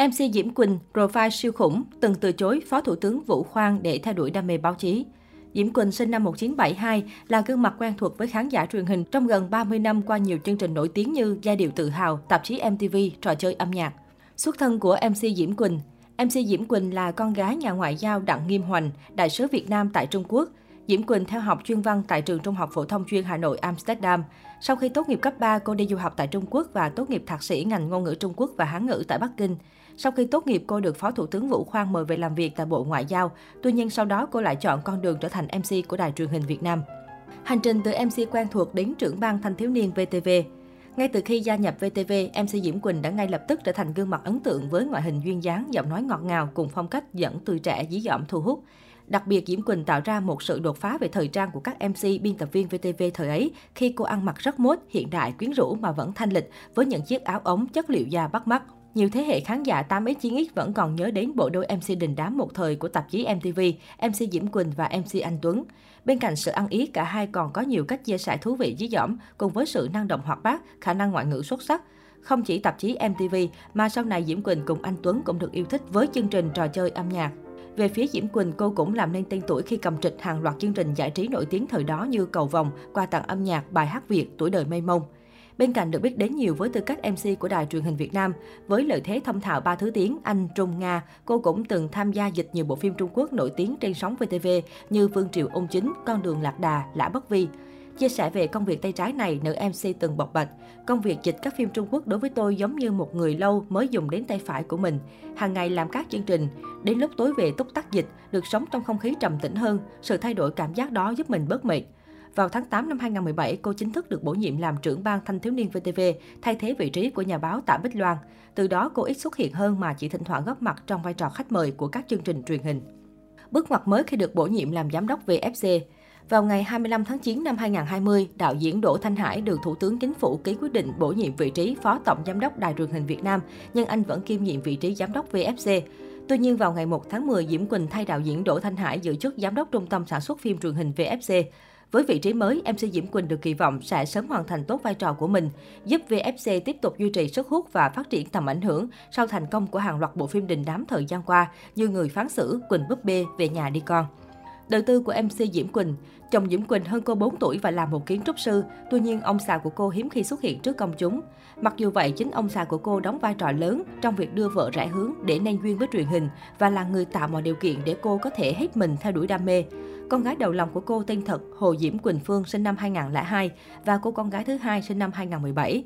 MC Diễm Quỳnh, profile siêu khủng, từng từ chối Phó Thủ tướng Vũ Khoan để theo đuổi đam mê báo chí. Diễm Quỳnh sinh năm 1972 là gương mặt quen thuộc với khán giả truyền hình trong gần 30 năm qua nhiều chương trình nổi tiếng như Giai điệu tự hào, tạp chí MTV, trò chơi âm nhạc. Xuất thân của MC Diễm Quỳnh MC Diễm Quỳnh là con gái nhà ngoại giao Đặng Nghiêm Hoành, đại sứ Việt Nam tại Trung Quốc. Diễm Quỳnh theo học chuyên văn tại trường Trung học phổ thông chuyên Hà Nội Amsterdam. Sau khi tốt nghiệp cấp 3, cô đi du học tại Trung Quốc và tốt nghiệp thạc sĩ ngành ngôn ngữ Trung Quốc và Hán ngữ tại Bắc Kinh. Sau khi tốt nghiệp, cô được Phó Thủ tướng Vũ Khoan mời về làm việc tại Bộ Ngoại giao. Tuy nhiên sau đó cô lại chọn con đường trở thành MC của Đài truyền hình Việt Nam. Hành trình từ MC quen thuộc đến trưởng ban thanh thiếu niên VTV. Ngay từ khi gia nhập VTV, MC Diễm Quỳnh đã ngay lập tức trở thành gương mặt ấn tượng với ngoại hình duyên dáng, giọng nói ngọt ngào cùng phong cách dẫn từ trẻ dí dỏm thu hút. Đặc biệt, Diễm Quỳnh tạo ra một sự đột phá về thời trang của các MC, biên tập viên VTV thời ấy khi cô ăn mặc rất mốt, hiện đại, quyến rũ mà vẫn thanh lịch với những chiếc áo ống chất liệu da bắt mắt. Nhiều thế hệ khán giả 8X 9X vẫn còn nhớ đến bộ đôi MC đình đám một thời của tạp chí MTV, MC Diễm Quỳnh và MC Anh Tuấn. Bên cạnh sự ăn ý, cả hai còn có nhiều cách chia sẻ thú vị dí dỏm, cùng với sự năng động hoạt bát, khả năng ngoại ngữ xuất sắc. Không chỉ tạp chí MTV, mà sau này Diễm Quỳnh cùng anh Tuấn cũng được yêu thích với chương trình trò chơi âm nhạc. Về phía Diễm Quỳnh, cô cũng làm nên tên tuổi khi cầm trịch hàng loạt chương trình giải trí nổi tiếng thời đó như Cầu Vòng, Quà tặng âm nhạc, Bài hát Việt, Tuổi đời mây mông. Bên cạnh được biết đến nhiều với tư cách MC của Đài truyền hình Việt Nam, với lợi thế thông thạo ba thứ tiếng Anh, Trung, Nga, cô cũng từng tham gia dịch nhiều bộ phim Trung Quốc nổi tiếng trên sóng VTV như Vương Triều Ung Chính, Con đường Lạc Đà, Lã Bất Vi. Chia sẻ về công việc tay trái này, nữ MC từng bộc bạch, công việc dịch các phim Trung Quốc đối với tôi giống như một người lâu mới dùng đến tay phải của mình. Hàng ngày làm các chương trình, đến lúc tối về túc tắc dịch, được sống trong không khí trầm tĩnh hơn, sự thay đổi cảm giác đó giúp mình bớt mệt. Vào tháng 8 năm 2017, cô chính thức được bổ nhiệm làm trưởng ban thanh thiếu niên VTV, thay thế vị trí của nhà báo Tạ Bích Loan. Từ đó, cô ít xuất hiện hơn mà chỉ thỉnh thoảng góp mặt trong vai trò khách mời của các chương trình truyền hình. Bước ngoặt mới khi được bổ nhiệm làm giám đốc VFC. Vào ngày 25 tháng 9 năm 2020, đạo diễn Đỗ Thanh Hải được Thủ tướng Chính phủ ký quyết định bổ nhiệm vị trí Phó Tổng Giám đốc Đài truyền hình Việt Nam, nhưng anh vẫn kiêm nhiệm vị trí Giám đốc VFC. Tuy nhiên, vào ngày 1 tháng 10, Diễm Quỳnh thay đạo diễn Đỗ Thanh Hải giữ chức Giám đốc Trung tâm Sản xuất phim truyền hình VFC. Với vị trí mới, MC Diễm Quỳnh được kỳ vọng sẽ sớm hoàn thành tốt vai trò của mình, giúp VFC tiếp tục duy trì sức hút và phát triển tầm ảnh hưởng sau thành công của hàng loạt bộ phim đình đám thời gian qua như Người phán xử, Quỳnh búp bê, Về nhà đi con. Đời tư của MC Diễm Quỳnh Chồng Diễm Quỳnh hơn cô 4 tuổi và là một kiến trúc sư, tuy nhiên ông xã của cô hiếm khi xuất hiện trước công chúng. Mặc dù vậy, chính ông xã của cô đóng vai trò lớn trong việc đưa vợ rẽ hướng để nên duyên với truyền hình và là người tạo mọi điều kiện để cô có thể hết mình theo đuổi đam mê. Con gái đầu lòng của cô tên thật Hồ Diễm Quỳnh Phương sinh năm 2002 và cô con gái thứ hai sinh năm 2017.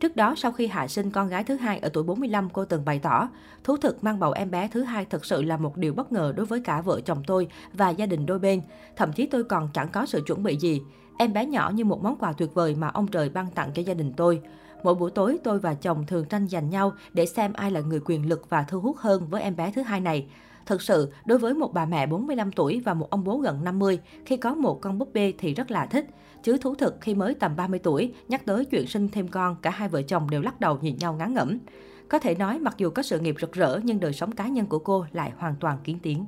Trước đó, sau khi hạ sinh con gái thứ hai ở tuổi 45, cô từng bày tỏ, thú thực mang bầu em bé thứ hai thật sự là một điều bất ngờ đối với cả vợ chồng tôi và gia đình đôi bên. Thậm chí tôi còn chẳng có sự chuẩn bị gì. Em bé nhỏ như một món quà tuyệt vời mà ông trời ban tặng cho gia đình tôi. Mỗi buổi tối, tôi và chồng thường tranh giành nhau để xem ai là người quyền lực và thu hút hơn với em bé thứ hai này. Thực sự, đối với một bà mẹ 45 tuổi và một ông bố gần 50, khi có một con búp bê thì rất là thích. Chứ thú thực khi mới tầm 30 tuổi, nhắc tới chuyện sinh thêm con, cả hai vợ chồng đều lắc đầu nhìn nhau ngán ngẩm. Có thể nói mặc dù có sự nghiệp rực rỡ nhưng đời sống cá nhân của cô lại hoàn toàn kiến tiếng.